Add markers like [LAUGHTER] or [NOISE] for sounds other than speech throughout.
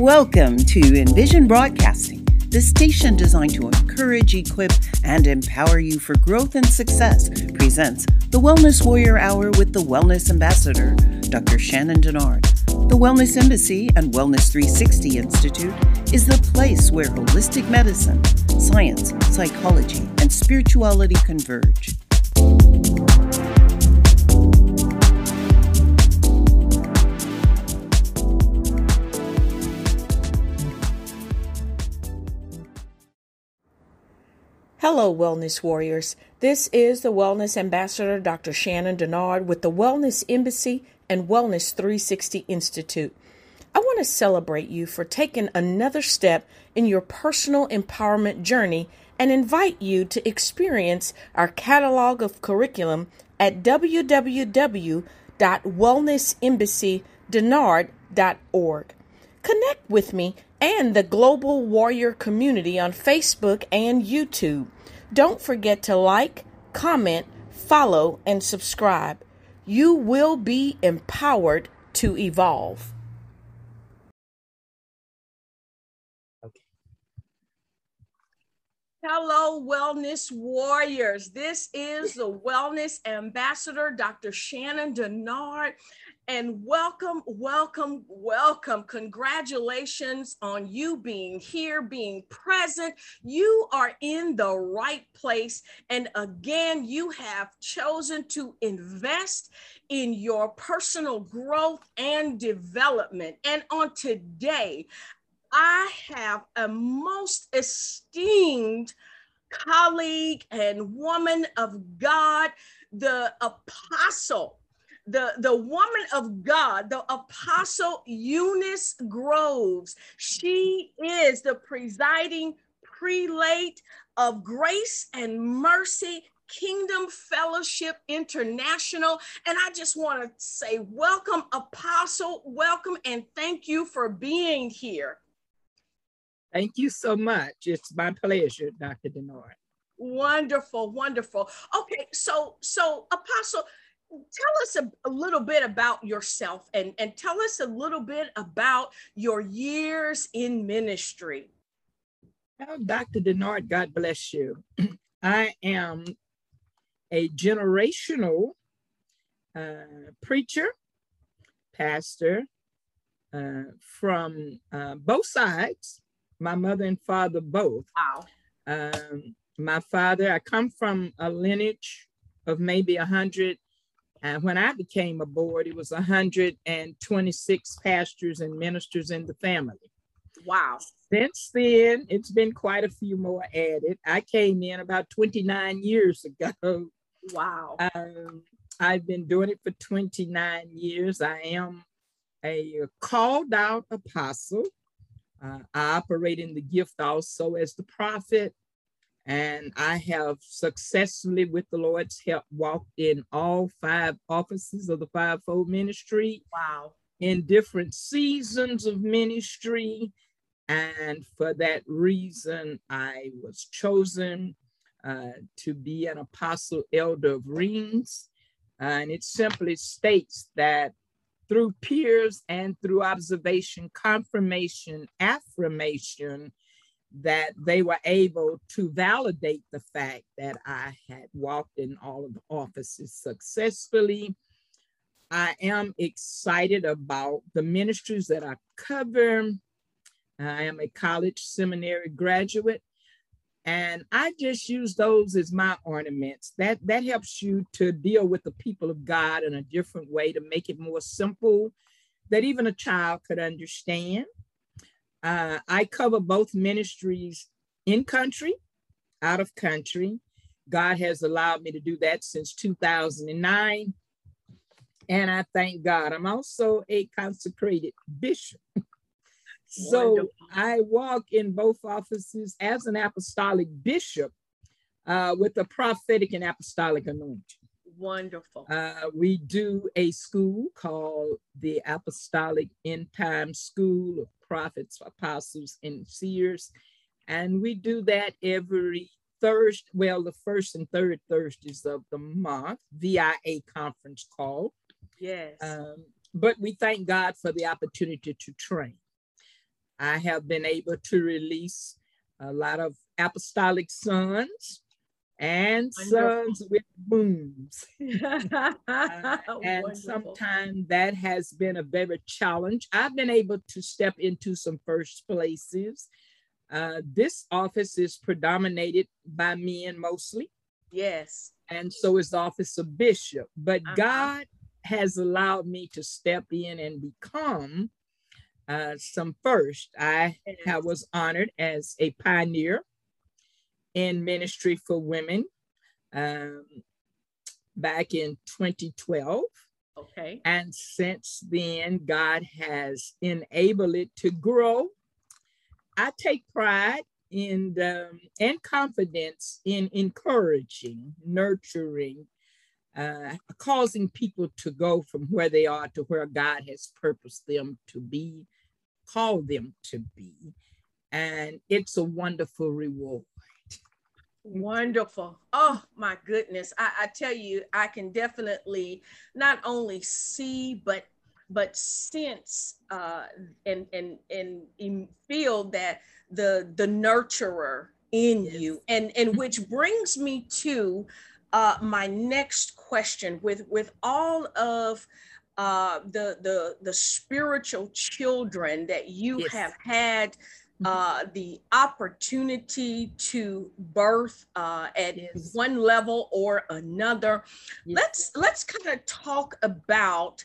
Welcome to Envision Broadcasting, the station designed to encourage, equip, and empower you for growth and success. Presents the Wellness Warrior Hour with the Wellness Ambassador, Dr. Shannon Denard. The Wellness Embassy and Wellness 360 Institute is the place where holistic medicine, science, psychology, and spirituality converge. Hello, Wellness Warriors. This is the Wellness Ambassador, Dr. Shannon Denard, with the Wellness Embassy and Wellness 360 Institute. I want to celebrate you for taking another step in your personal empowerment journey and invite you to experience our catalog of curriculum at www.wellnessembassydenard.org. Connect with me and the Global Warrior community on Facebook and YouTube. Don't forget to like, comment, follow, and subscribe. You will be empowered to evolve. Hello, Wellness Warriors. This is the Wellness Ambassador, Dr. Shannon Denard and welcome, welcome, welcome. Congratulations on you being here, being present. You are in the right place. And again, you have chosen to invest in your personal growth and development. And on today, I have a most esteemed colleague and woman of God, the apostle the, the woman of God, the apostle Eunice Groves. She is the presiding prelate of Grace and Mercy Kingdom Fellowship International. And I just want to say, welcome, Apostle, welcome, and thank you for being here. Thank you so much. It's my pleasure, Dr. Denard. Wonderful, wonderful. Okay, so so Apostle, tell us a, a, little bit about yourself and, and tell us a little bit about your years in ministry. Well, Dr. Denard, God bless you. [CLEARS THROAT] I am a generational uh, preacher, pastor uh, from uh, both sides, my mother and father both. Wow. Um, my father, I come from a lineage of maybe a hundred and when I became a board, it was 126 pastors and ministers in the family. Wow. Since then, it's been quite a few more added. I came in about 29 years ago. Wow. Um, I've been doing it for 29 years. I am a called out apostle. Uh, I operate in the gift also as the prophet, and I have successfully, with the Lord's help, walked in all five offices of the fivefold ministry. Wow. In different seasons of ministry. And for that reason, I was chosen uh, to be an apostle elder of rings. And it simply states that through peers and through observation, confirmation, affirmation, that they were able to validate the fact that I had walked in all of the offices successfully. I am excited about the ministries that I cover. I am a college seminary graduate, and I just use those as my ornaments. That that helps you to deal with the people of God in a different way to make it more simple that even a child could understand. Uh, I cover both ministries in country, out of country. God has allowed me to do that since 2009. And I thank God. I'm also a consecrated bishop. [LAUGHS] so Wonderful. I walk in both offices as an apostolic bishop uh, with a prophetic and apostolic anointing. Wonderful. Uh, we do a school called the Apostolic End Time School prophets, apostles, and seers. And we do that every Thursday, well, the first and third Thursdays of the month, VIA conference call. Yes. Um, but we thank God for the opportunity to train. I have been able to release a lot of apostolic sons and sons with wombs. [LAUGHS] uh, and sometimes that has been a very challenge. I've been able to step into some first places. Uh, this office is predominated by men mostly. Yes. And so is the office of bishop. But uh-huh. God has allowed me to step in and become uh, some first. I, I was honored as a pioneer in ministry for women um, back in 2012. Okay. And since then, God has enabled it to grow. I take pride in um, and confidence in encouraging, nurturing, uh, causing people to go from where they are to where God has purposed them to be, called them to be. And it's a wonderful reward. Wonderful. Oh my goodness. I, I tell you, I can definitely not only see, but but sense uh, and, and and feel that the the nurturer in yes. you and and which brings me to uh, my next question with with all of uh, the the the spiritual children that you yes. have had. Uh, the opportunity to birth uh, at yes. one level or another. Yes. Let's let's kind of talk about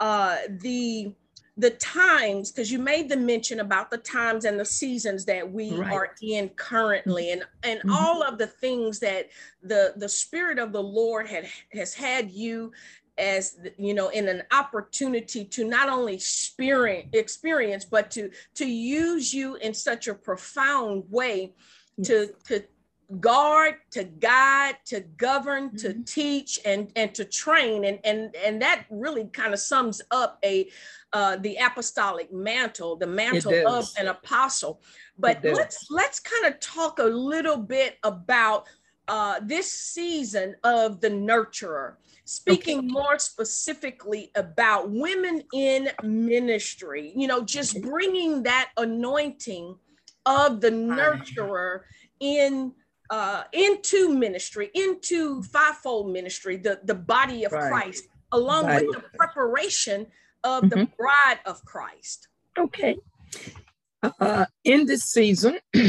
uh, the the times because you made the mention about the times and the seasons that we right. are in currently and and mm-hmm. all of the things that the the spirit of the lord had has had you as you know in an opportunity to not only experience experience but to to use you in such a profound way yes. to to guard to guide to govern mm-hmm. to teach and and to train and and and that really kind of sums up a uh, the apostolic mantle, the mantle of an apostle. But let's let's kind of talk a little bit about uh, this season of the nurturer. Speaking okay. more specifically about women in ministry, you know, just bringing that anointing of the nurturer in uh, into ministry, into fivefold ministry, the, the body of right. Christ, along body. with the preparation of mm-hmm. the bride of Christ. Okay. Uh, in this season, [CLEARS THROAT]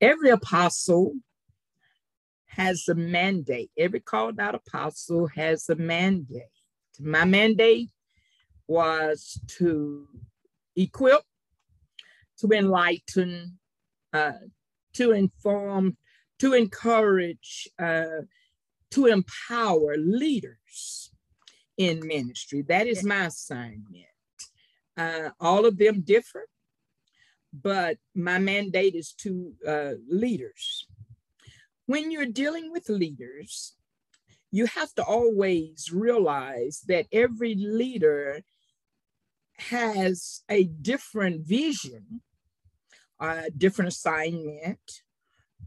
every apostle has a mandate. Every called out apostle has a mandate. My mandate was to equip, to enlighten, uh, to inform, to encourage, uh, to empower leaders in ministry. That is my assignment. Uh, all of them differ, but my mandate is to uh, leaders. When you're dealing with leaders, you have to always realize that every leader has a different vision, a different assignment,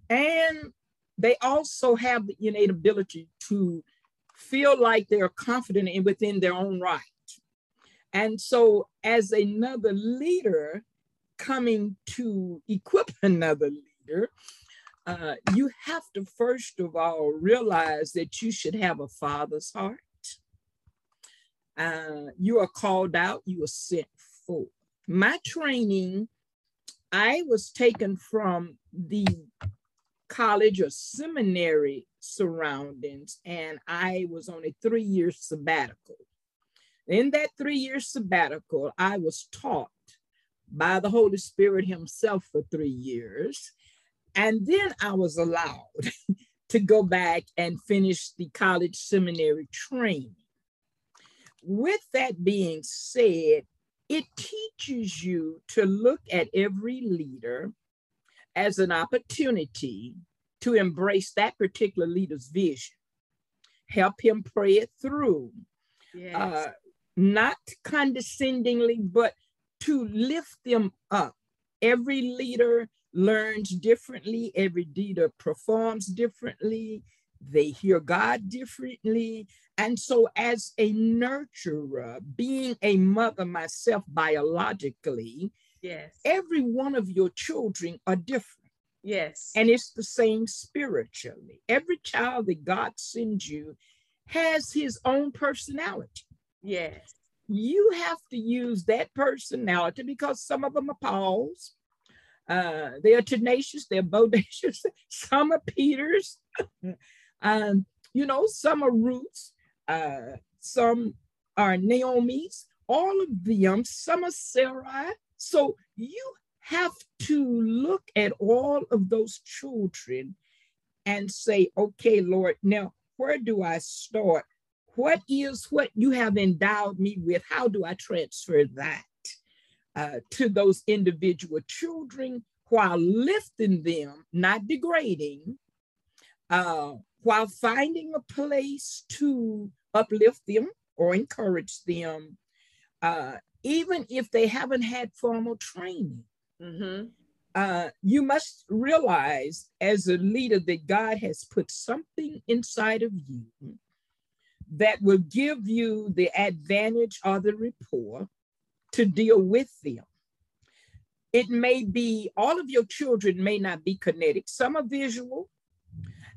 and they also have the innate ability to feel like they're confident in within their own right. And so, as another leader coming to equip [LAUGHS] another leader, uh, you have to first of all realize that you should have a father's heart. Uh, you are called out, you are sent for. My training, I was taken from the college or seminary surroundings, and I was on a three year sabbatical. In that three year sabbatical, I was taught by the Holy Spirit Himself for three years. And then I was allowed [LAUGHS] to go back and finish the college seminary training. With that being said, it teaches you to look at every leader as an opportunity to embrace that particular leader's vision, help him pray it through, yes. uh, not condescendingly, but to lift them up. Every leader learns differently, every leader performs differently. they hear God differently. And so, as a nurturer, being a mother myself biologically, yes, every one of your children are different. Yes. And it's the same spiritually. Every child that God sends you has his own personality. Yes. You have to use that personality because some of them are Paul's. Uh, they are tenacious, they're bodacious, [LAUGHS] some are Peter's. [LAUGHS] um, you know, some are Ruths, uh, some are Naomi's, all of them, some are Sarai. So you have to look at all of those children and say, okay, Lord, now where do I start? What is what you have endowed me with? How do I transfer that uh, to those individual children while lifting them, not degrading, uh, while finding a place to uplift them or encourage them, uh, even if they haven't had formal training? Mm-hmm. Uh, you must realize as a leader that God has put something inside of you that will give you the advantage or the rapport to deal with them. It may be all of your children may not be kinetic, some are visual.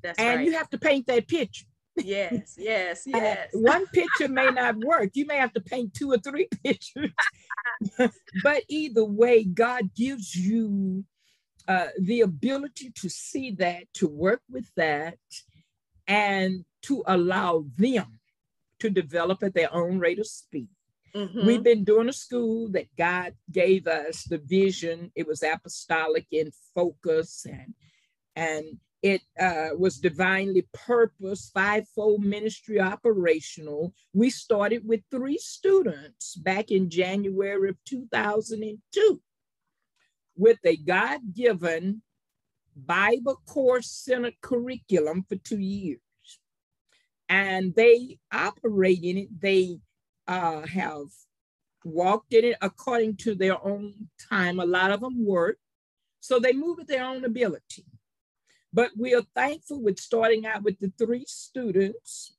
That's and right. you have to paint that picture. Yes, [LAUGHS] yes, yes. One picture may not work. You may have to paint two or three [LAUGHS] pictures. [LAUGHS] but either way, God gives you uh, the ability to see that, to work with that, and to allow them to develop at their own rate of speed. Mm-hmm. We've been doing a school that God gave us the vision. It was apostolic in focus and and it uh, was divinely purposed, fivefold ministry operational. We started with three students back in January of 2002 with a God given Bible course Center curriculum for two years. And they operate in it, they uh, have walked in it according to their own time. A lot of them work. So they move at their own ability. But we are thankful with starting out with the three students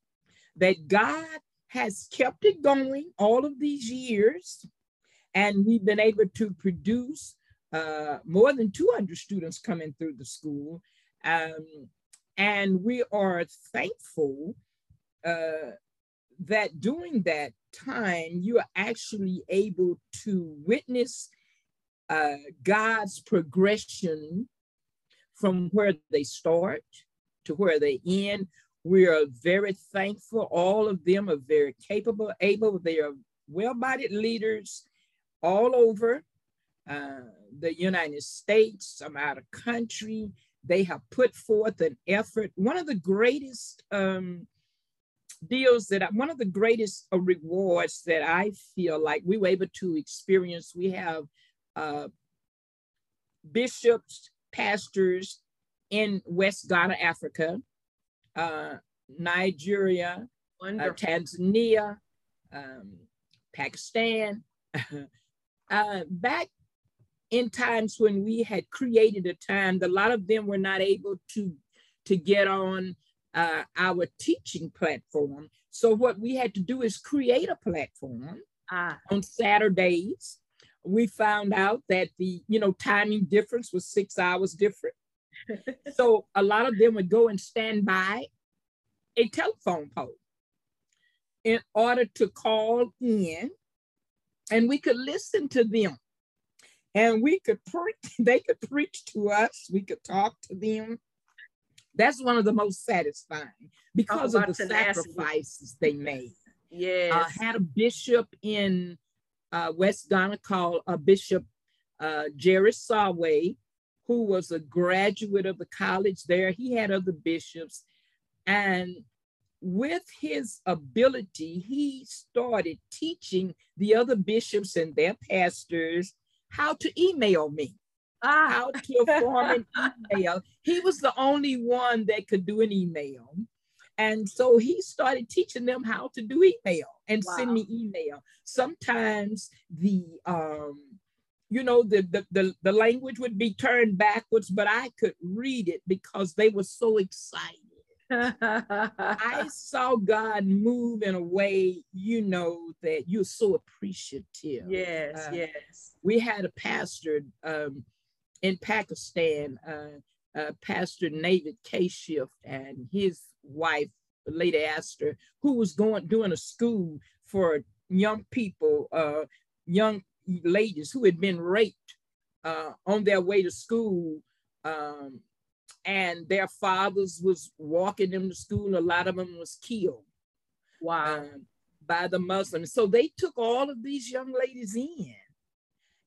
that God has kept it going all of these years. And we've been able to produce uh, more than 200 students coming through the school. Um, and we are thankful uh, that during that time, you are actually able to witness uh, God's progression from where they start to where they end. We are very thankful. All of them are very capable, able. They are well-bodied leaders all over uh, the United States, some out of country. They have put forth an effort. One of the greatest um, deals that I, one of the greatest uh, rewards that I feel like we were able to experience. We have uh, bishops pastors in West Ghana, Africa, uh, Nigeria, uh, Tanzania, um, Pakistan. [LAUGHS] uh, back in times when we had created a time, a lot of them were not able to, to get on uh, our teaching platform. So what we had to do is create a platform ah. on Saturdays. We found out that the you know timing difference was six hours different. [LAUGHS] So a lot of them would go and stand by a telephone pole in order to call in and we could listen to them. And we could preach [LAUGHS] they could preach to us. We could talk to them that's one of the most satisfying because of the tenacity. sacrifices they made yes uh, had a bishop in uh, West Ghana called uh, Bishop uh, Jerry Saway, who was a graduate of the college there. He had other bishops. And with his ability, he started teaching the other bishops and their pastors how to email me, ah. how to form an email. He was the only one that could do an email. And so he started teaching them how to do email and wow. send me email. Sometimes the um, you know, the, the the the language would be turned backwards, but I could read it because they were so excited I [LAUGHS] saw God move in a way, you know, that you're so appreciative. Yes, uh, yes. We had a pastor um, in Pakistan, uh, uh, Pastor David K. Shift, and his wife, Lady Astor, who was going doing a school for young people, uh, young ladies who had been raped uh, on their way to school. Um, and their fathers was walking them to school. A lot of them was killed. Wow. Um, by the Muslims. So they took all of these young ladies in,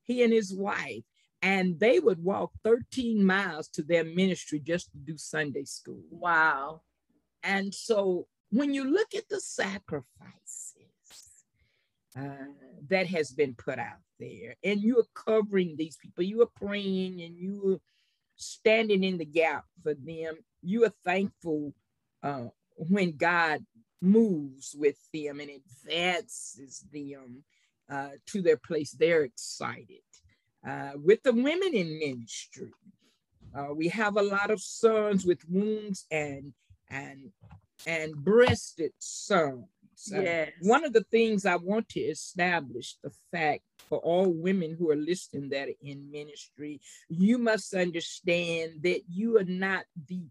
he and his wife, and they would walk 13 miles to their ministry just to do Sunday school. Wow. And so when you look at the sacrifices uh, that has been put out there, and you're covering these people, you are praying and you are standing in the gap for them, you are thankful uh, when God moves with them and advances them uh, to their place. They're excited. Uh, with the women in ministry, uh, we have a lot of sons with wounds and and and breasted sons. Uh, yes. one of the things I want to establish the fact for all women who are listening that are in ministry, you must understand that you are not the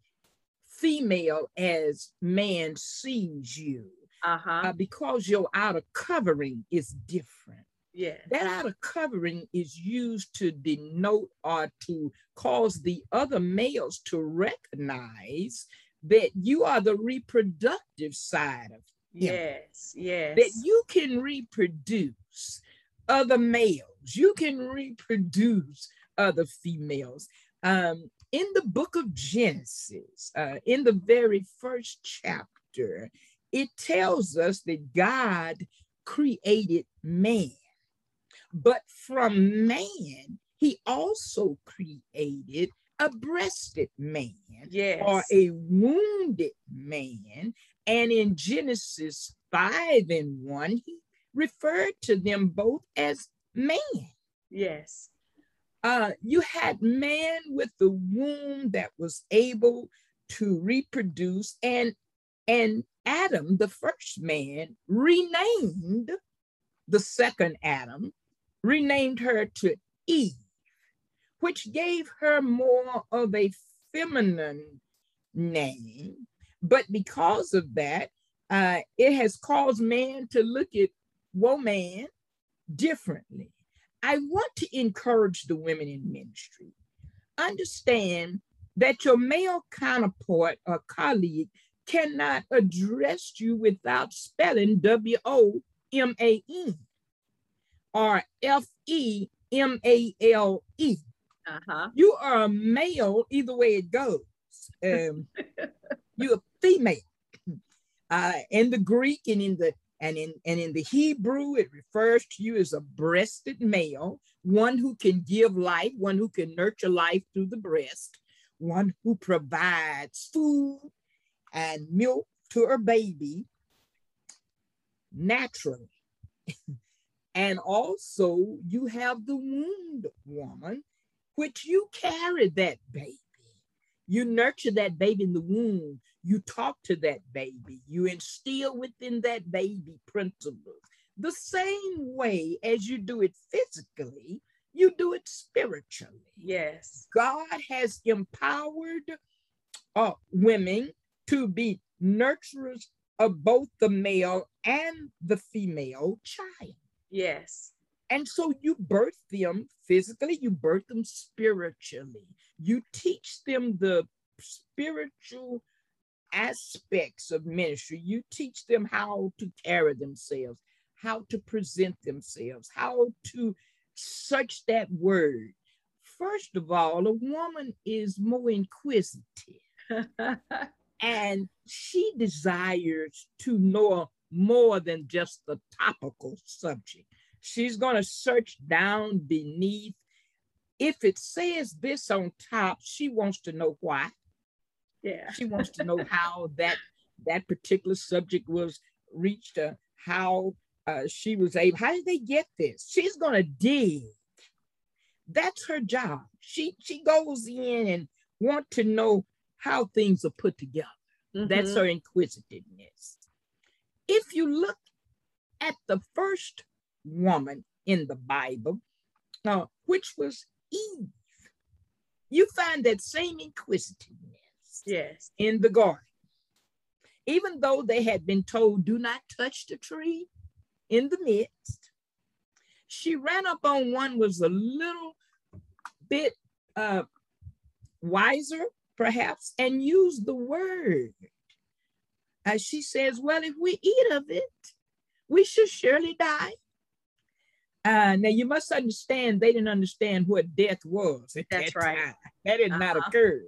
female as man sees you. Uh-huh. Uh, because your outer covering is different. Yeah. That outer covering is used to denote or to cause the other males to recognize that you are the reproductive side of him. Yes, yes. That you can reproduce other males. You can reproduce other females. Um, in the book of Genesis, uh, in the very first chapter, it tells us that God created man. But from man, he also created a breasted man yes. or a wounded man. And in Genesis 5 and 1, he referred to them both as man. Yes. Uh, you had man with the womb that was able to reproduce, and and Adam, the first man, renamed the second Adam, renamed her to Eve which gave her more of a feminine name. But because of that, uh, it has caused man to look at woman differently. I want to encourage the women in ministry. Understand that your male counterpart or colleague cannot address you without spelling W O M A N or F E M A L E. Uh-huh. You are a male, either way it goes. Um, [LAUGHS] you're a female. Uh, in the Greek and in the and in and in the Hebrew, it refers to you as a breasted male, one who can give life, one who can nurture life through the breast, one who provides food and milk to her baby naturally. [LAUGHS] and also, you have the wound woman which you carry that baby. You nurture that baby in the womb. You talk to that baby. You instill within that baby principles. The same way as you do it physically, you do it spiritually. Yes. God has empowered uh, women to be nurturers of both the male and the female child. Yes. And so you birth them physically, you birth them spiritually. You teach them the spiritual aspects of ministry. You teach them how to carry themselves, how to present themselves, how to search that word. First of all, a woman is more inquisitive [LAUGHS] and she desires to know more than just the topical subject. She's going to search down beneath. If it says this on top, she wants to know why. Yeah. She wants to know [LAUGHS] how that that particular subject was reached, uh, how uh, she was able, how did they get this? She's going to dig. That's her job. She she goes in and want to know how things are put together. Mm-hmm. That's her inquisitiveness. If you look at the first woman in the Bible, uh, which was Eve, you find that same inquisitiveness yes. in the garden. Even though they had been told, do not touch the tree in the midst, she ran up on one was a little bit uh, wiser, perhaps, and used the word. As she says, well, if we eat of it, we should surely die. Uh, now you must understand they didn't understand what death was. That's that right. Time. That did uh-huh. not occur.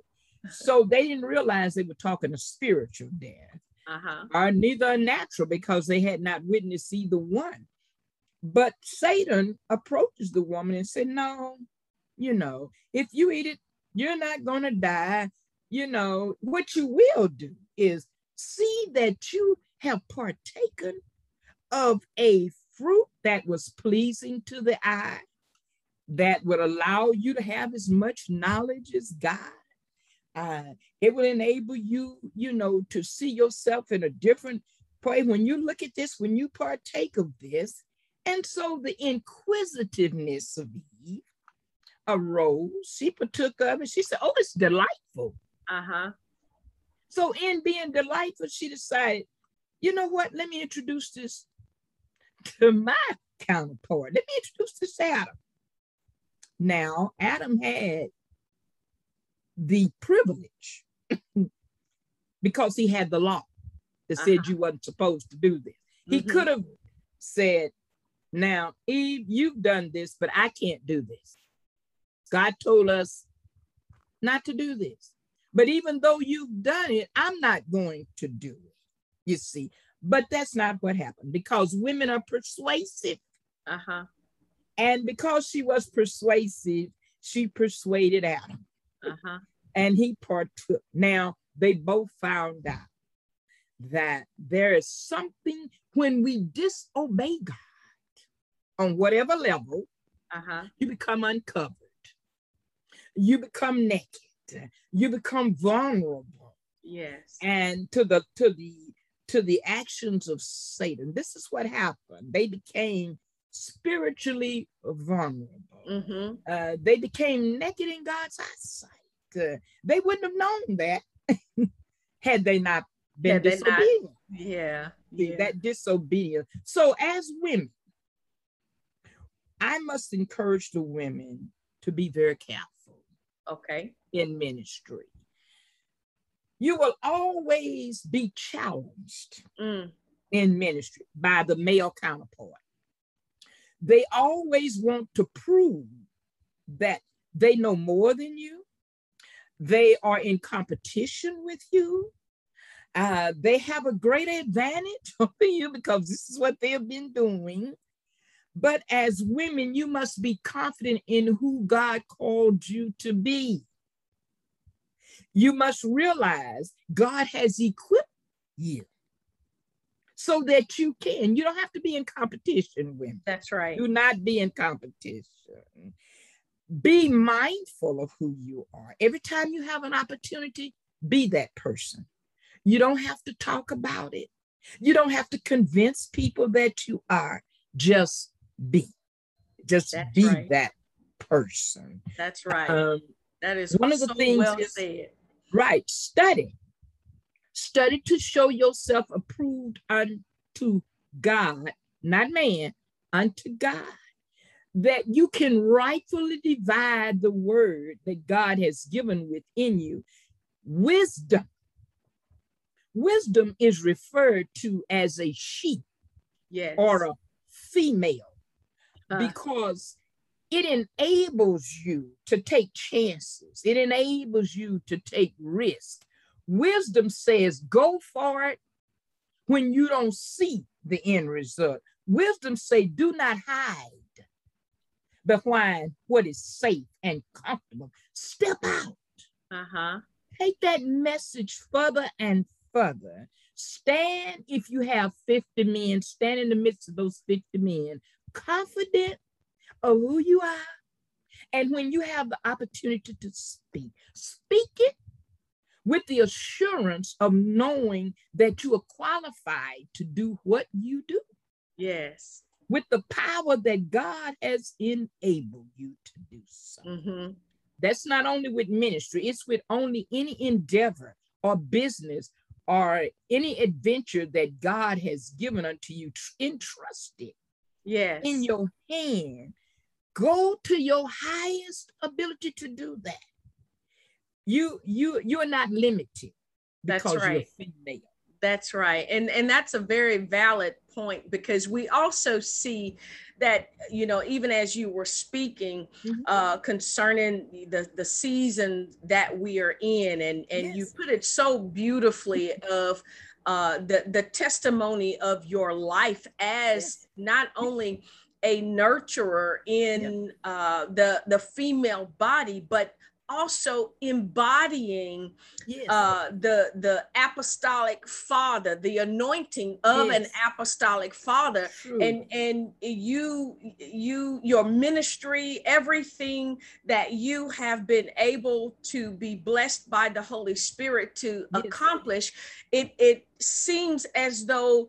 So they didn't realize they were talking a spiritual death, uh-huh. or neither a natural because they had not witnessed either one. But Satan approaches the woman and said, "No, you know, if you eat it, you're not going to die. You know, what you will do is see that you have partaken of a fruit that was pleasing to the eye, that would allow you to have as much knowledge as God. Uh, it will enable you, you know, to see yourself in a different way when you look at this, when you partake of this. And so the inquisitiveness of Eve arose. She partook of it. She said, Oh, it's delightful. Uh huh. So, in being delightful, she decided, you know what? Let me introduce this to my counterpart. Let me introduce this to Adam. Now, Adam had the privilege [LAUGHS] because he had the law that said uh-huh. you wasn't supposed to do this. He mm-hmm. could have said, Now, Eve, you've done this, but I can't do this. God told us not to do this. But even though you've done it, I'm not going to do it. You see, but that's not what happened because women are persuasive. Uh huh. And because she was persuasive, she persuaded Adam. Uh huh. And he partook. Now, they both found out that there is something when we disobey God on whatever level, uh-huh. you become uncovered you become naked you become vulnerable. Yes. And to the to the to the actions of satan this is what happened. They became spiritually vulnerable. Mm-hmm. uh, they became naked in god's eyesight. Uh, they wouldn't have known that [LAUGHS] had they not been had disobedient not, yeah, yeah. that disobedience. So as women i must encourage the women to be very careful Okay. In ministry. You will always be challenged mm. in ministry by the male counterpart. They always want to prove that they know more than you. They are in competition with you. Uh, they have a great advantage [LAUGHS] over you because this is what they have been doing. But as women, you must be confident in who God called you to be. You must realize God has equipped you so that you can. You don't have to be in competition with. That's right. Do not be in competition. Be mindful of who you are. Every time you have an opportunity, be that person. You don't have to talk about it. You don't have to convince people that you are. Just be. Just That's be right. that person. That's right. Um, that is one of the so things well is, said. Right. Study. Study to show yourself approved unto God, not man, unto God. That you can rightfully divide the word that God has given within you. Wisdom. Wisdom is referred to as a sheep yes. or a female uh, because it enables you to take chances. It enables you to take risks. Wisdom says, go for it when you don't see the end result. Wisdom say, do not hide behind what is safe and comfortable. Step out. Uh-huh. Take that message further and further. Stand if you have 50 men, stand in the midst of those 50 men confident of who you are. And when you have the opportunity to speak, speak it with the assurance of knowing that you are qualified to do what you do. Yes. With the power that God has enabled you to do so. Mm-hmm. That's not only with ministry, it's with only any endeavor or business or any adventure that God has given unto you, entrusted yes. in your hand. Go to your highest ability to do that. You you you're not limited because That's right. you're female. That's right. And and that's a very valid point because we also see that you know even as you were speaking Mhm. uh concerning the the season that we are in and and you put it so beautifully of uh the the testimony of your life as Yes. not only a nurturer in uh the the female body but also embodying Yes. uh the the apostolic father the anointing of an apostolic father True. and and you you your ministry everything that you have been able to be blessed by the holy spirit to Yes. accomplish it it seems as though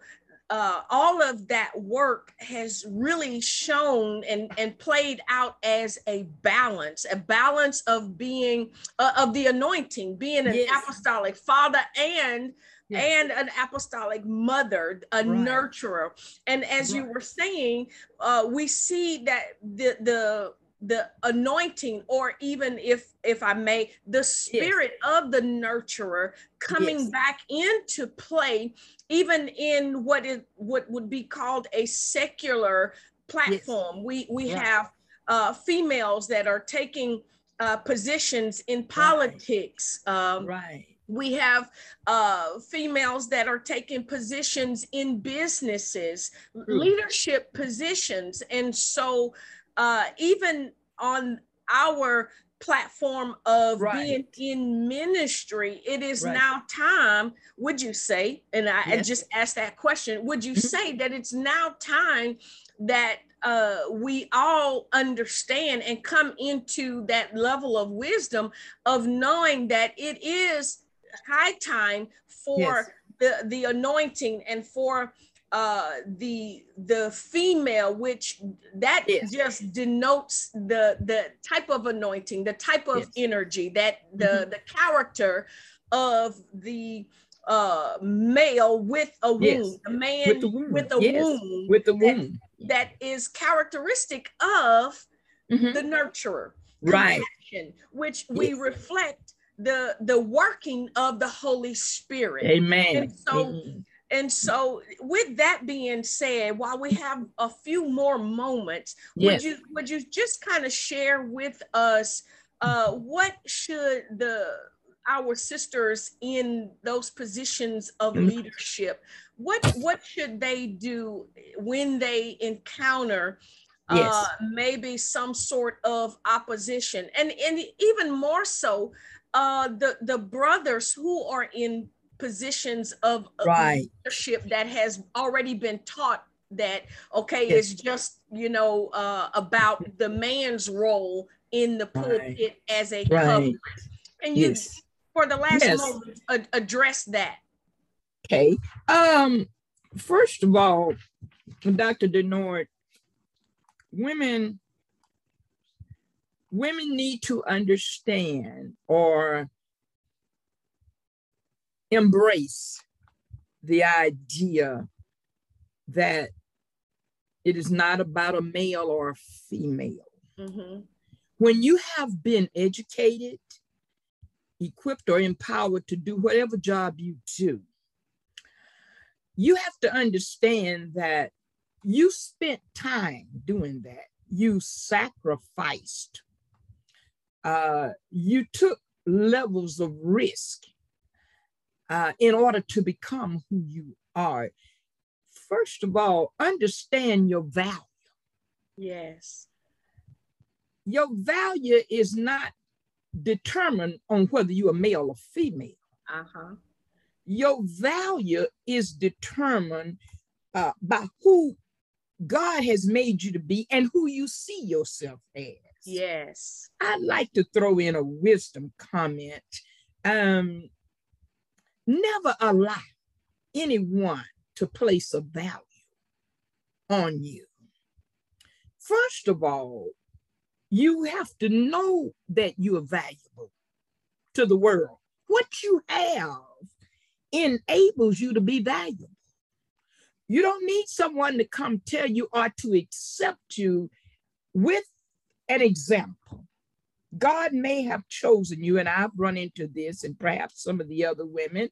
uh, all of that work has really shown and, and played out as a balance, a balance of being uh, of the anointing, being an Yes. apostolic father and Yes. and an apostolic mother, a Right. nurturer. And as you were saying, uh, we see that the the the anointing, or even if if I may, the spirit of the nurturer coming Yes. back into play, even in what is what would be called a secular platform. We we Right. have uh, females that are taking uh, positions in politics. Um, right. we have uh, females that are taking positions in businesses, leadership positions. And so, uh, even on our platform of Right. being in ministry, it is Right. now time, would you say? And I, I just asked that question would you Mhm. say that it's now time that uh, we all understand and come into that level of wisdom of knowing that it is high time for Yes. the the anointing and for uh the the female which that Yes. just denotes the the type of anointing the type of Yes. energy that the Mhm. the character of the uh male with a Yes. womb a man With the with a Yes. womb With the that- that is characteristic of Mhm. the nurturer Right. which we reflect the the working of the holy spirit Amen. And so- Amen. And so with that being said while we have a few more moments would you would you just kind of share with us uh what should the our sisters in those positions of Mhm. leadership what what should they do when they encounter Yes. uh maybe some sort of opposition and and even more so uh the the brothers who are in positions of of Right. leadership that has already been taught that okay Yes. it's just you know uh about [LAUGHS] the man's role in the Right. pulpit as a Right. can you Yes. for the last Yes. moment address that Okay. Um, first of all, Dr. Denard, women women need to understand or embrace the idea that it is not about a male or a female. Mhm. When you have been educated, equipped, or empowered to do whatever job you do, you have to understand that you spent time doing that. You sacrificed. Uh, you took levels of risk uh, in order to become who you are. First of all, understand your value. yes Your value is not determined on whether you're male or female. uh-huh your value is determined uh, by who God has made you to be and who you see yourself as. yes I'd like to throw in a wisdom comment. Um, never allow anyone to place a value on you. First of all, you have to know that you are valuable to the world. What you have enables you to be valuable. You don't need someone to come tell you or to accept you with an example. God may have chosen you, and I've run into this, and perhaps some of the other women.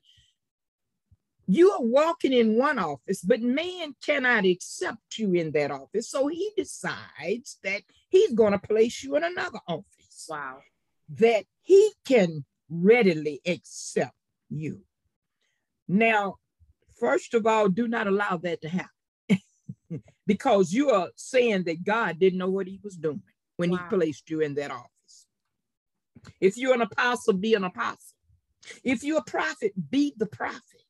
You are walking in one office, but man cannot accept you in that office. So he decides that he's going to place you in another office. Wow. That he can readily accept you. Now, first of all, do not allow that to happen [LAUGHS] because you are saying that God didn't know what he was doing when wow. he placed you in that office. If you're an apostle, be an apostle. If you're a prophet, be the prophet.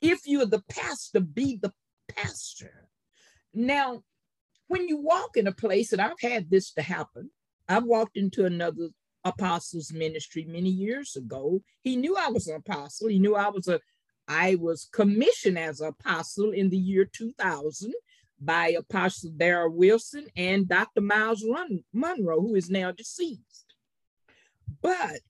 If you're the pastor, be the pastor. Now, when you walk in a place, and I've had this to happen, I've walked into another apostles ministry many years ago. He knew I was an apostle. He knew I was a I was commissioned as an apostle in the year 2000 by Apostle Darrell Wilson and Dr. Myles Munroe, who is now deceased. But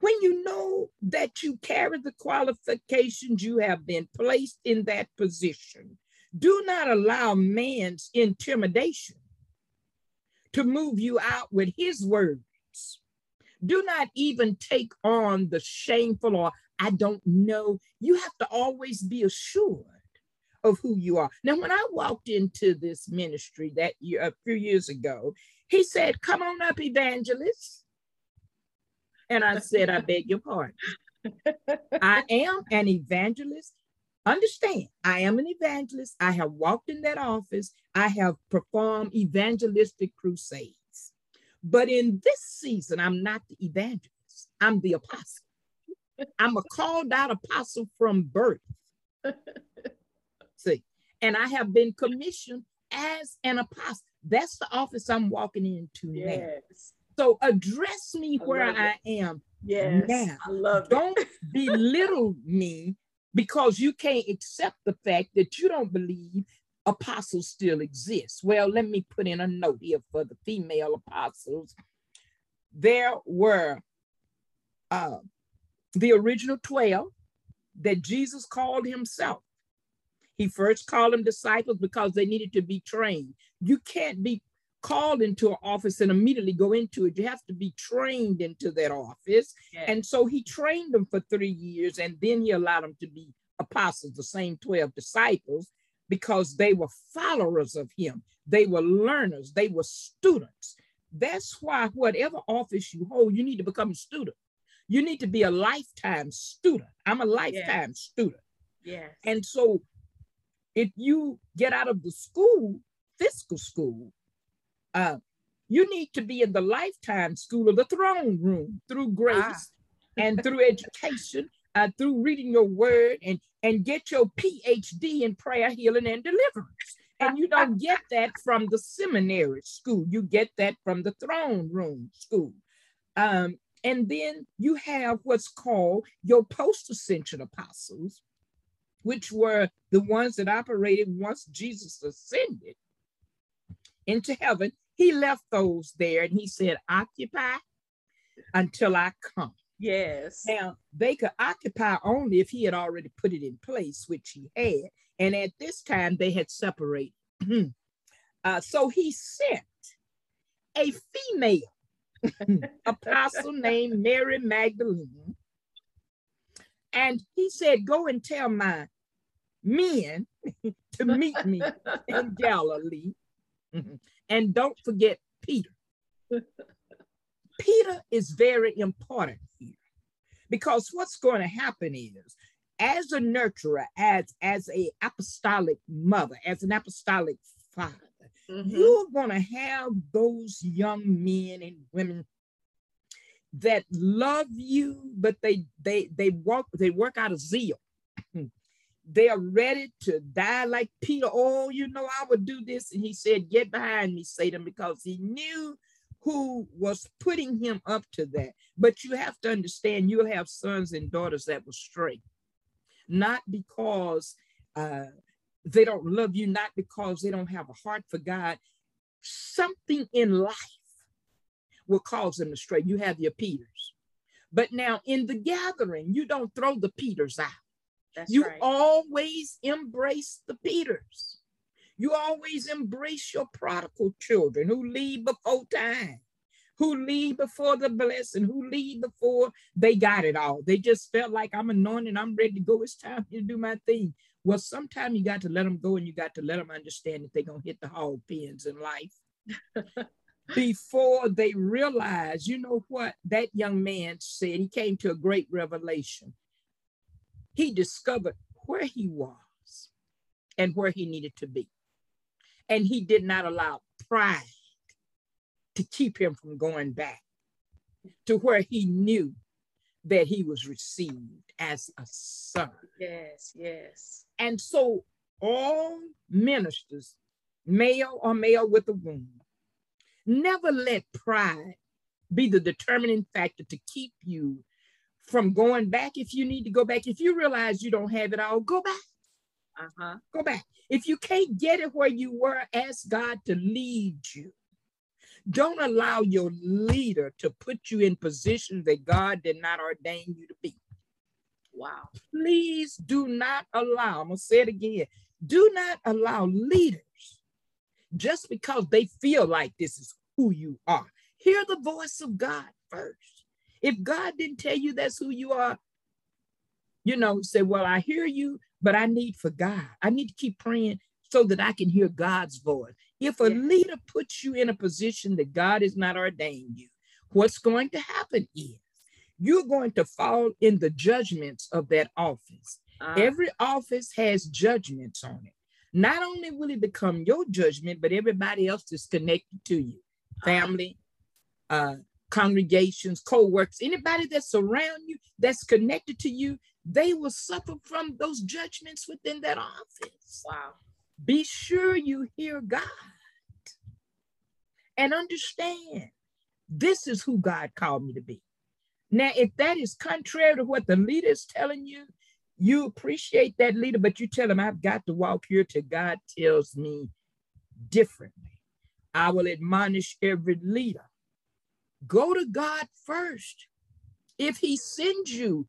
when you know that you carry the qualifications, you have been placed in that position. Do not allow man's intimidation to move you out with his words. Do not even take on the shameful or I don't know. You have to always be assured of who you are. Now, when I walked into this ministry that year, a few years ago, he said, Come on up, evangelist. And I said, I beg your pardon. I am an evangelist. Understand, I am an evangelist. I have walked in that office. I have performed evangelistic crusades. But in this season, I'm not the evangelist, I'm the apostle. I'm a called out apostle from birth. See, and I have been commissioned as an apostle. That's the office I'm walking into yes. So address me where I am yes. now. I love don't belittle me because you can't accept the fact that you don't believe apostles still exist. Well, let me put in a note here for the female apostles. There were uh, the original 12 that Jesus called himself. He first called them disciples because they needed to be trained. You can't be called into an office and immediately go into it. You have to be trained into that office. Yes. And so he trained them for three years and then he allowed them to be apostles, the same 12 disciples, because they were followers of him. They were learners, they were students. That's why, whatever office you hold, you need to become a student. You need to be a lifetime student. I'm a lifetime yes. student. Yes. And so if you get out of the school, fiscal school, uh, you need to be in the lifetime school of the throne room through grace ah. and through [LAUGHS] education, uh, through reading your word and, and get your PhD in prayer, healing, and deliverance. And you don't [LAUGHS] get that from the seminary school. You get that from the throne room school. Um, and then you have what's called your post ascension apostles, which were the ones that operated once Jesus ascended into heaven. He left those there and he said, Occupy until I come. Yes. Now, they could occupy only if he had already put it in place, which he had. And at this time, they had separated. [CLEARS THROAT] uh, so he sent a female [LAUGHS] apostle named Mary Magdalene. And he said, Go and tell my men [LAUGHS] to meet me in [LAUGHS] Galilee. And don't forget Peter. Peter is very important here because what's going to happen is as a nurturer, as, as a apostolic mother, as an apostolic father, Mm-hmm. You're going to have those young men and women that love you, but they they they work they work out of zeal. They are ready to die like Peter. Oh, you know, I would do this. And he said, Get behind me, Satan, because he knew who was putting him up to that. But you have to understand, you'll have sons and daughters that will stray, not because uh, they don't love you, not because they don't have a heart for God. Something in life will cause them to stray. You have your Peters. But now in the gathering, you don't throw the Peters out. That's you right. always embrace the Peters. You always embrace your prodigal children who leave before time, who leave before the blessing, who leave before they got it all. They just felt like I'm anointed, I'm ready to go. It's time to do my thing. Well, sometimes you got to let them go and you got to let them understand that they're going to hit the hog pins in life. [LAUGHS] before they realize, you know what that young man said, he came to a great revelation. He discovered where he was and where he needed to be. And he did not allow pride to keep him from going back to where he knew that he was received as a son. Yes, yes. And so all ministers, male or male with a womb, Never let pride be the determining factor to keep you from going back if you need to go back. If you realize you don't have it all, go back. Uh-huh. Go back. If you can't get it where you were, ask God to lead you. Don't allow your leader to put you in positions that God did not ordain you to be. Wow. Please do not allow, I'm going to say it again, do not allow leaders just because they feel like this is who you are. Hear the voice of God first. If God didn't tell you that's who you are, you know, say, Well, I hear you, but I need for God. I need to keep praying so that I can hear God's voice. If a yeah. leader puts you in a position that God has not ordained you, what's going to happen is you're going to fall in the judgments of that office. Uh, Every office has judgments on it. Not only will it become your judgment, but everybody else is connected to you family, uh, congregations, co-workers, anybody that's around you, that's connected to you, they will suffer from those judgments within that office. Wow. Be sure you hear God and understand this is who God called me to be. Now, if that is contrary to what the leader is telling you, you appreciate that leader, but you tell him, I've got to walk here till God tells me differently. I will admonish every leader. Go to God first. If he sends you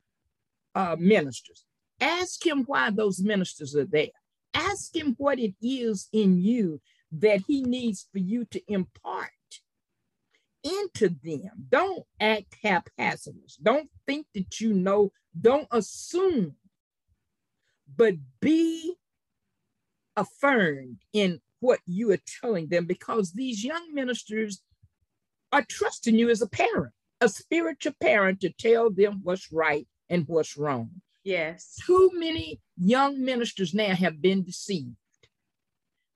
uh, ministers, ask him why those ministers are there. Ask him what it is in you that he needs for you to impart into them. Don't act haphazardly. Don't think that you know. Don't assume, but be affirmed in what you are telling them because these young ministers are trusting you as a parent, a spiritual parent to tell them what's right and what's wrong. Yes. Too many young ministers now have been deceived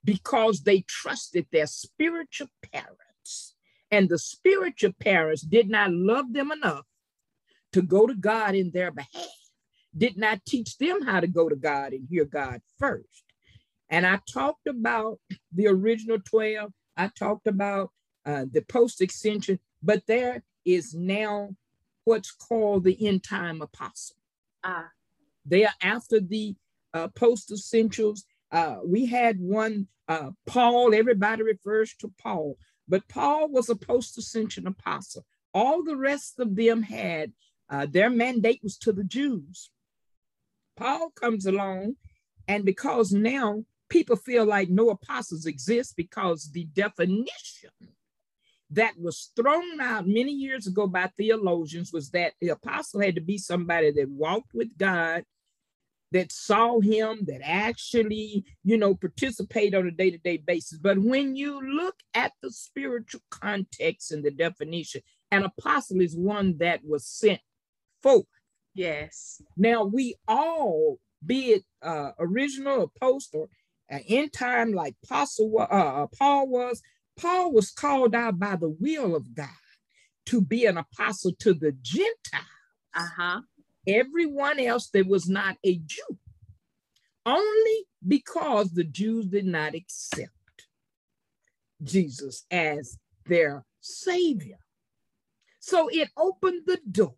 because they trusted their spiritual parents, and the spiritual parents did not love them enough to go to God in their behalf, did not teach them how to go to God and hear God first. And I talked about the original 12. I talked about uh, the post ascension, but there is now what's called the end time apostle. Ah. They are after the uh, post ascensions. Uh, we had one, uh, Paul, everybody refers to Paul, but Paul was a post ascension apostle. All the rest of them had uh, their mandate was to the Jews. Paul comes along, and because now people feel like no apostles exist because the definition that was thrown out many years ago by theologians was that the apostle had to be somebody that walked with God, that saw him, that actually, you know, participate on a day to day basis. But when you look at the spiritual context and the definition, an apostle is one that was sent forth. Yes. Now we all, be it uh, original or post or in time like Apostle, uh, uh, Paul was, Paul was called out by the will of God to be an apostle to the Gentiles. Uh-huh. Everyone else that was not a Jew, only because the Jews did not accept Jesus as their Savior. So it opened the door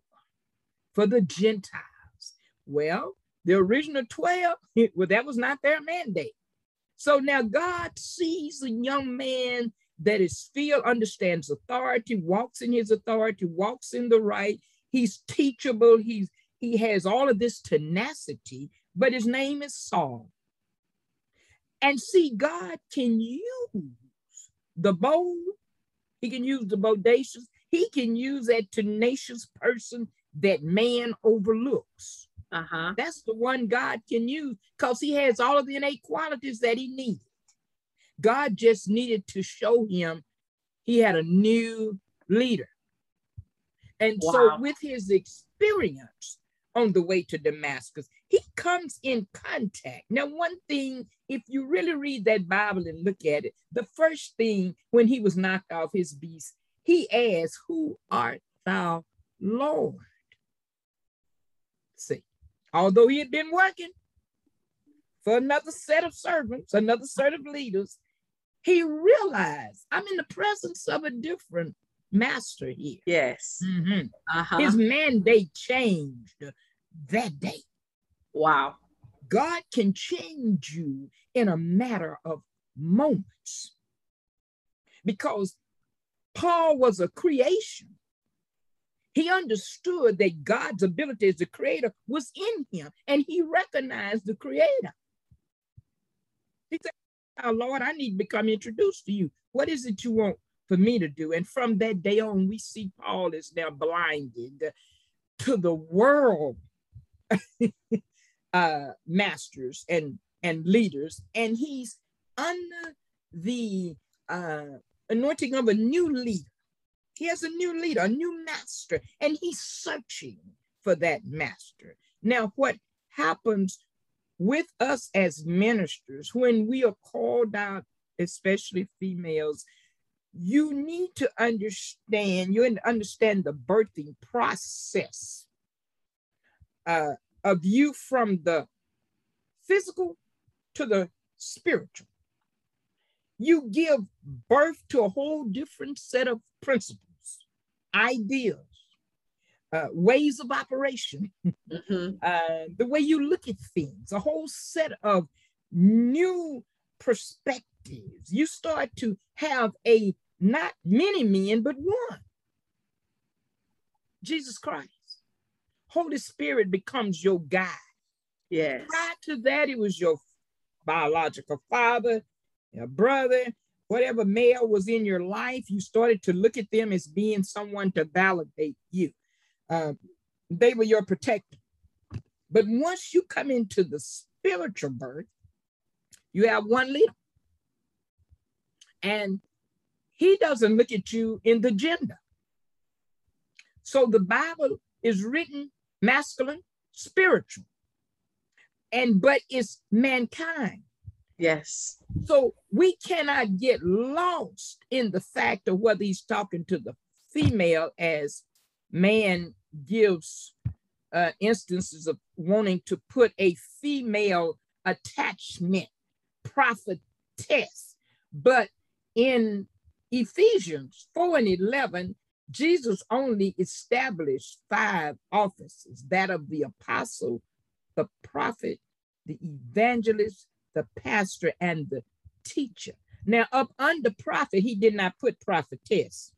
for the Gentiles. Well, the original 12, [LAUGHS] well, that was not their mandate. So now God sees a young man that is filled, understands authority, walks in his authority, walks in the right. He's teachable. He's he has all of this tenacity, but his name is Saul. And see, God can use the bold, he can use the bodacious, he can use that tenacious person that man overlooks. Uh-huh. That's the one God can use because he has all of the innate qualities that he needed. God just needed to show him he had a new leader. And wow. so, with his experience on the way to Damascus, he comes in contact. Now, one thing, if you really read that Bible and look at it, the first thing when he was knocked off his beast, he asked, Who art thou, Lord? See, although he had been working for another set of servants, another set of leaders, he realized I'm in the presence of a different master here. Yes. Mm-hmm. Uh-huh. His mandate changed that day. Wow. God can change you in a matter of moments because Paul was a creation. He understood that God's ability as a creator was in him and he recognized the creator. Oh, Lord, I need to become introduced to you. What is it you want for me to do? And from that day on, we see Paul is now blinded to the world [LAUGHS] uh, masters and, and leaders, and he's under the uh, anointing of a new leader. He has a new leader, a new master, and he's searching for that master. Now, what happens with us as ministers, when we are called out, especially females, you need to understand, you need to understand the birthing process uh, of you from the physical to the spiritual. You give birth to a whole different set of principles, ideas, uh, ways of operation, mm-hmm. [LAUGHS] uh, the way you look at things, a whole set of new perspectives. You start to have a not many men, but one Jesus Christ. Holy Spirit becomes your guide. Yes. Prior to that, it was your biological father, your brother, whatever male was in your life. You started to look at them as being someone to validate you. Uh, they were your protector. But once you come into the spiritual birth, you have one leader. And he doesn't look at you in the gender. So the Bible is written masculine, spiritual. And but it's mankind. Yes. So we cannot get lost in the fact of whether he's talking to the female as man gives uh, instances of wanting to put a female attachment prophetess. But in Ephesians 4 and 11, Jesus only established five offices that of the apostle, the prophet, the evangelist, the pastor, and the teacher. Now, up under prophet, he did not put prophetess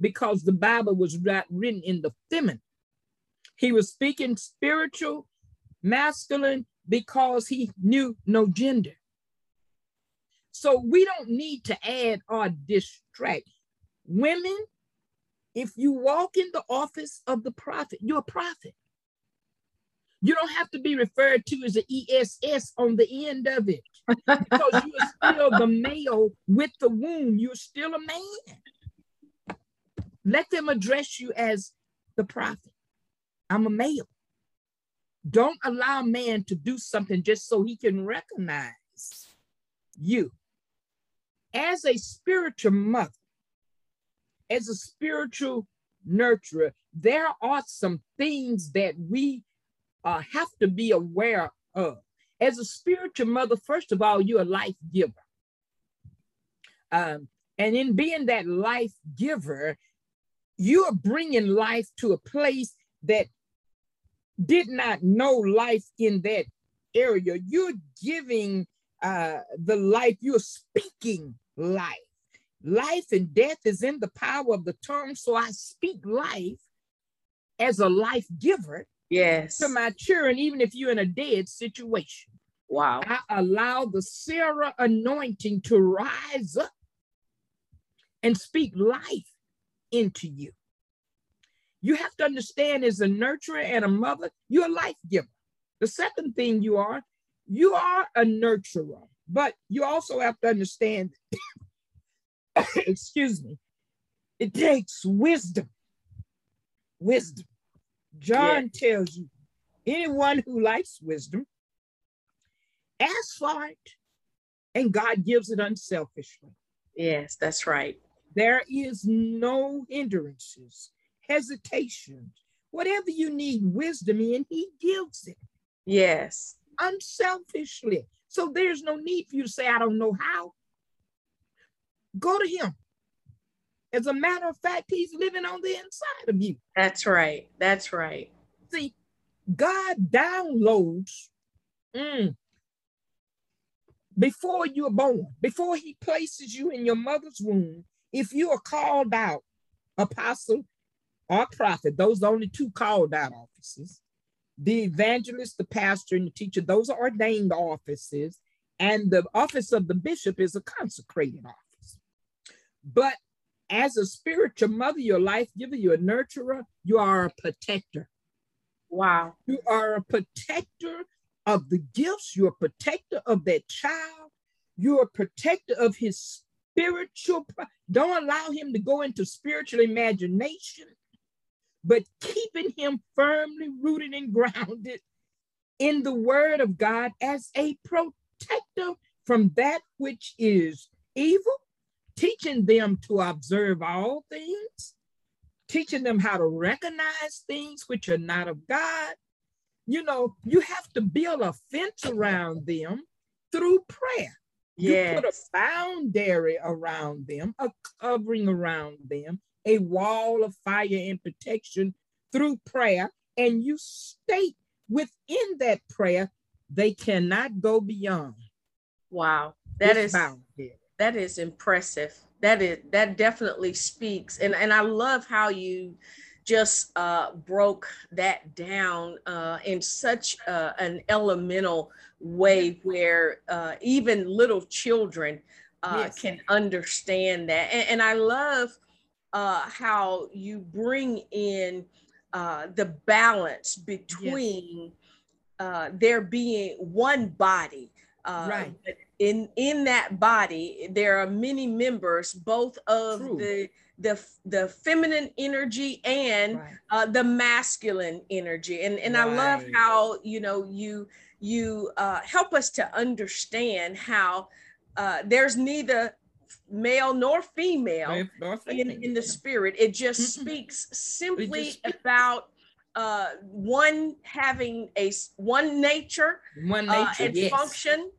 because the Bible was not written in the feminine. He was speaking spiritual, masculine, because he knew no gender. So we don't need to add or distract. Women if you walk in the office of the prophet, you're a prophet. You don't have to be referred to as an ESS on the end of it because you're still the [LAUGHS] male with the womb. You're still a man. Let them address you as the prophet. I'm a male. Don't allow man to do something just so he can recognize you. As a spiritual mother, as a spiritual nurturer, there are some things that we uh, have to be aware of. As a spiritual mother, first of all, you're a life giver. Um, And in being that life giver, you are bringing life to a place that did not know life in that area. You're giving uh, the life, you're speaking life. Life and death is in the power of the tongue. So I speak life as a life giver yes. to my children, even if you're in a dead situation. Wow. I allow the Sarah anointing to rise up and speak life into you. You have to understand as a nurturer and a mother, you're a life giver. The second thing you are, you are a nurturer, but you also have to understand, [COUGHS] excuse me, it takes wisdom. Wisdom. John tells you, anyone who likes wisdom, ask for it, and God gives it unselfishly. Yes, that's right. There is no hindrances hesitation, whatever you need wisdom in, he gives it. Yes. Unselfishly. So there's no need for you to say, I don't know how. Go to him. As a matter of fact, he's living on the inside of you. That's right. That's right. See, God downloads mm, before you're born, before he places you in your mother's womb. If you are called out, apostle, or prophet, those are only two called out offices. The evangelist, the pastor, and the teacher, those are ordained offices. And the office of the bishop is a consecrated office. But as a spiritual mother, your life giver, you're a nurturer, you are a protector. Wow. You are a protector of the gifts, you're a protector of that child, you're a protector of his spiritual. Don't allow him to go into spiritual imagination but keeping him firmly rooted and grounded in the word of God as a protector from that which is evil, teaching them to observe all things, teaching them how to recognize things which are not of God. You know, you have to build a fence around them through prayer. Yes. You put a boundary around them, a covering around them, a wall of fire and protection through prayer, and you state within that prayer, they cannot go beyond. Wow, that is that is impressive. That is that definitely speaks, and and I love how you just uh, broke that down uh, in such uh, an elemental way where uh, even little children uh, yes. can understand that. And, and I love uh, how you bring in uh, the balance between yes. uh, there being one body. Uh, right. In in that body, there are many members, both of True. the the the feminine energy and right. uh, the masculine energy and and right. i love how you know you you uh, help us to understand how uh, there's neither male nor female, nor female. In, in the spirit. It just speaks simply just about uh, one having a one nature, one nature uh, and yes. function,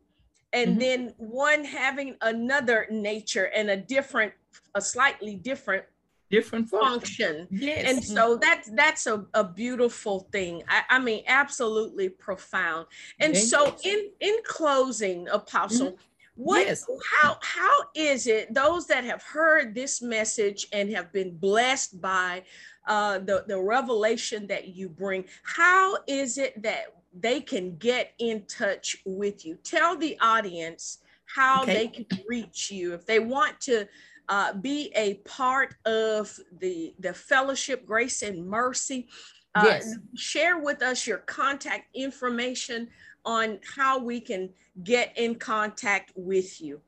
and mm-hmm. then one having another nature and a different, a slightly different different function. Yes. And so that's that's a, a beautiful thing. I, I mean, absolutely profound. And yes. so in in closing, Apostle, mm-hmm. What yes. how how is it those that have heard this message and have been blessed by uh, the, the revelation that you bring, how is it that they can get in touch with you? Tell the audience how okay. they can reach you if they want to uh, be a part of the the fellowship grace and mercy uh, yes. share with us your contact information on how we can get in contact with you?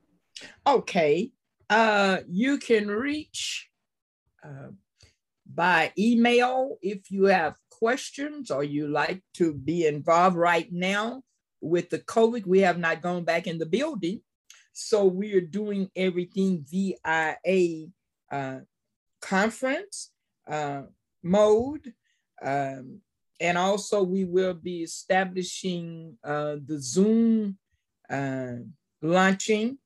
Okay. Uh, you can reach uh, by email if you have questions or you like to be involved right now with the COVID. We have not gone back in the building. So we are doing everything via uh, conference uh, mode. Um, and also we will be establishing uh, the Zoom uh, launching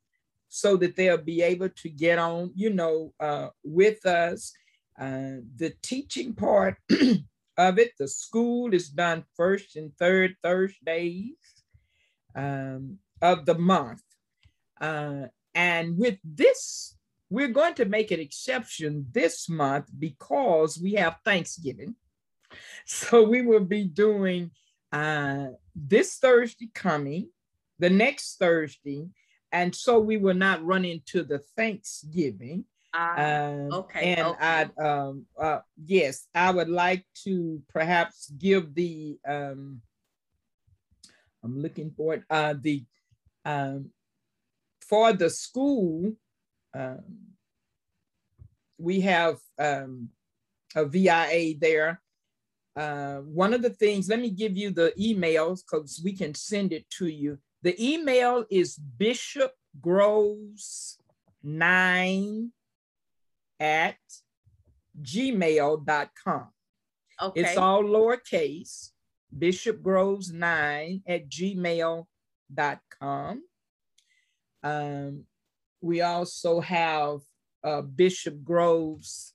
so that they'll be able to get on, you know, uh, with us. Uh, the teaching part [CLEARS THROAT] of it, the school is done first and third Thursdays um, of the month. Uh, and with this, we're going to make an exception this month because we have Thanksgiving. [LAUGHS] So we will be doing uh, this Thursday coming, the next Thursday, and so we will not run into the Thanksgiving. Uh, okay. And okay. I, um, uh, yes, I would like to perhaps give the, um, I'm looking for it, uh, the, um, for the school, um, we have um, a VIA there. Uh, one of the things, let me give you the emails because we can send it to you. The email is Bishop Groves 9 at gmail.com. Okay. It's all lowercase, Bishop Groves 9 at gmail.com. Um, we also have uh, Bishop Groves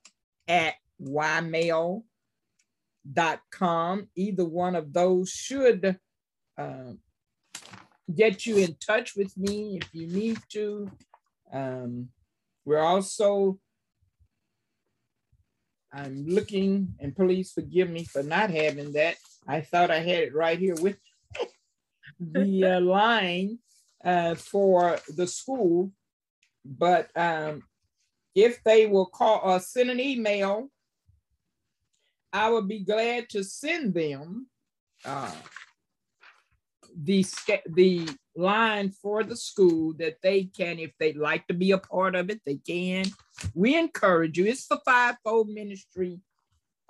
at ymail.com. Either one of those should uh, get you in touch with me if you need to. Um, we're also, I'm looking, and please forgive me for not having that. I thought I had it right here with the uh, line uh, for the school, but um, if they will call or send an email, I would be glad to send them uh, the, the line for the school that they can, if they'd like to be a part of it, they can. We encourage you. It's the fivefold ministry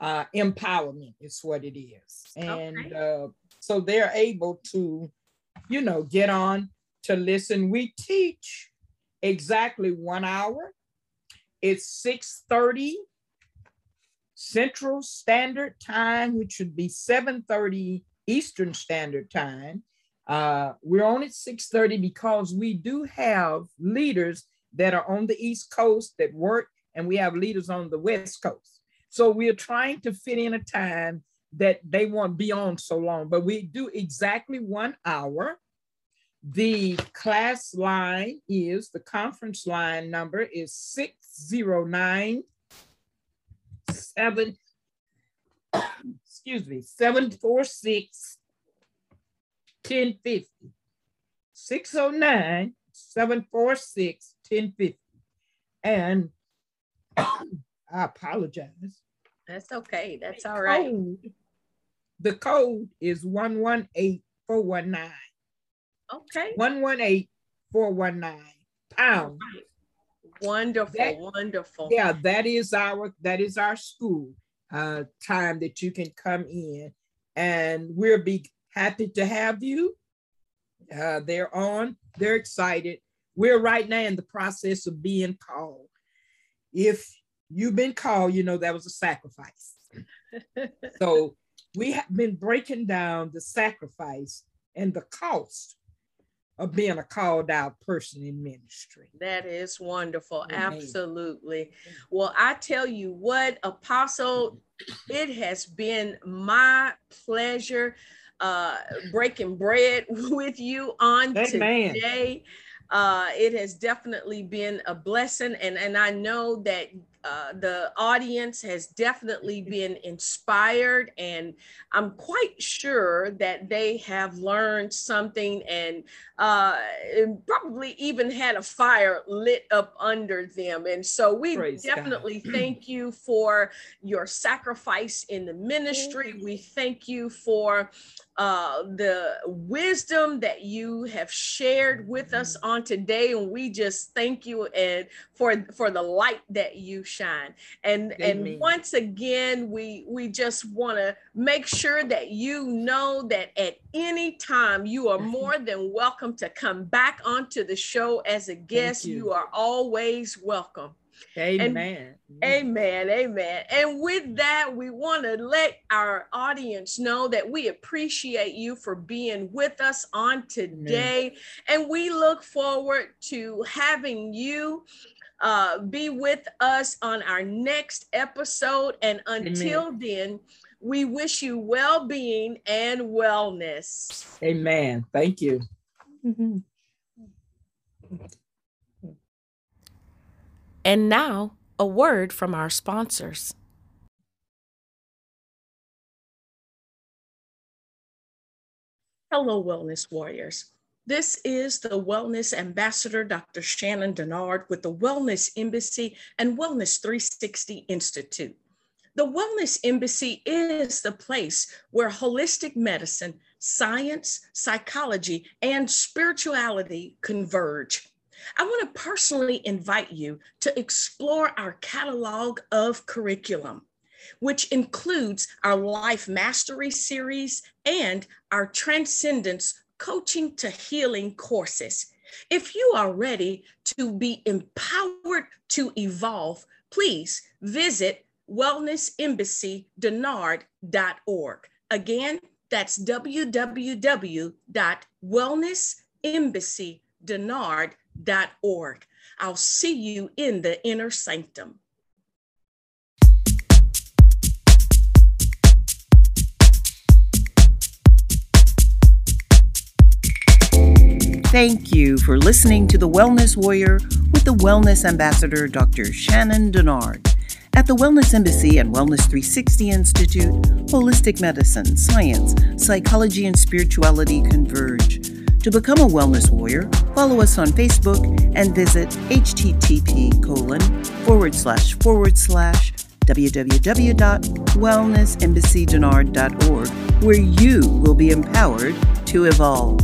uh, empowerment, is what it is. And okay. uh, so they're able to, you know, get on to listen. We teach exactly one hour. It's 6:30 Central Standard Time, which would be 7:30 Eastern Standard Time. Uh, we're on at 6:30 because we do have leaders that are on the East Coast that work, and we have leaders on the West Coast. So we're trying to fit in a time that they won't be on so long, but we do exactly one hour. The class line is, the conference line number is 609 7, excuse me, 746 1050. 609 746 1050. And [COUGHS] I apologize. That's okay. That's all right. Code, the code is 118 419. Okay. 118 419 pound. Wonderful, that, wonderful. Yeah, that is our that is our school uh, time that you can come in, and we'll be happy to have you. Uh, they're on. They're excited. We're right now in the process of being called. If you've been called, you know that was a sacrifice. [LAUGHS] so we have been breaking down the sacrifice and the cost of being a called out person in ministry. That is wonderful. Absolutely. Well, I tell you what, Apostle, it has been my pleasure uh breaking bread [LAUGHS] with you on Amen. today. Uh, it has definitely been a blessing, and and I know that uh, the audience has definitely [LAUGHS] been inspired, and I'm quite sure that they have learned something and, uh, and probably even had a fire lit up under them. And so we Praise definitely God. [CLEARS THROAT] thank you for your sacrifice in the ministry. We thank you for uh, the wisdom that you have shared with us mm-hmm. on today, and we just thank you and for for the light that you shine. And Amen. and once again, we we just want to make sure that you know that at any time you are more than welcome to come back onto the show as a guest. You. you are always welcome. Amen. And, amen. Amen. And with that, we want to let our audience know that we appreciate you for being with us on today. Amen. And we look forward to having you uh, be with us on our next episode. And until Amen. then, we wish you well being and wellness. Amen. Thank you. Mm-hmm. [LAUGHS] And now, a word from our sponsors. Hello, Wellness Warriors. This is the Wellness Ambassador, Dr. Shannon Denard, with the Wellness Embassy and Wellness 360 Institute. The Wellness Embassy is the place where holistic medicine, science, psychology, and spirituality converge. I want to personally invite you to explore our catalog of curriculum, which includes our Life Mastery series and our Transcendence Coaching to Healing courses. If you are ready to be empowered to evolve, please visit wellnessembassydenard.org. Again, that's www.wellnessembassydenard.org org. I'll see you in the inner sanctum. Thank you for listening to The Wellness Warrior with the Wellness Ambassador, Dr. Shannon Denard. At the Wellness Embassy and Wellness 360 Institute, holistic medicine, science, psychology, and spirituality converge. To become a wellness warrior, follow us on Facebook and visit http colon forward slash forward slash www.wellnessembassydenard.org, where you will be empowered to evolve.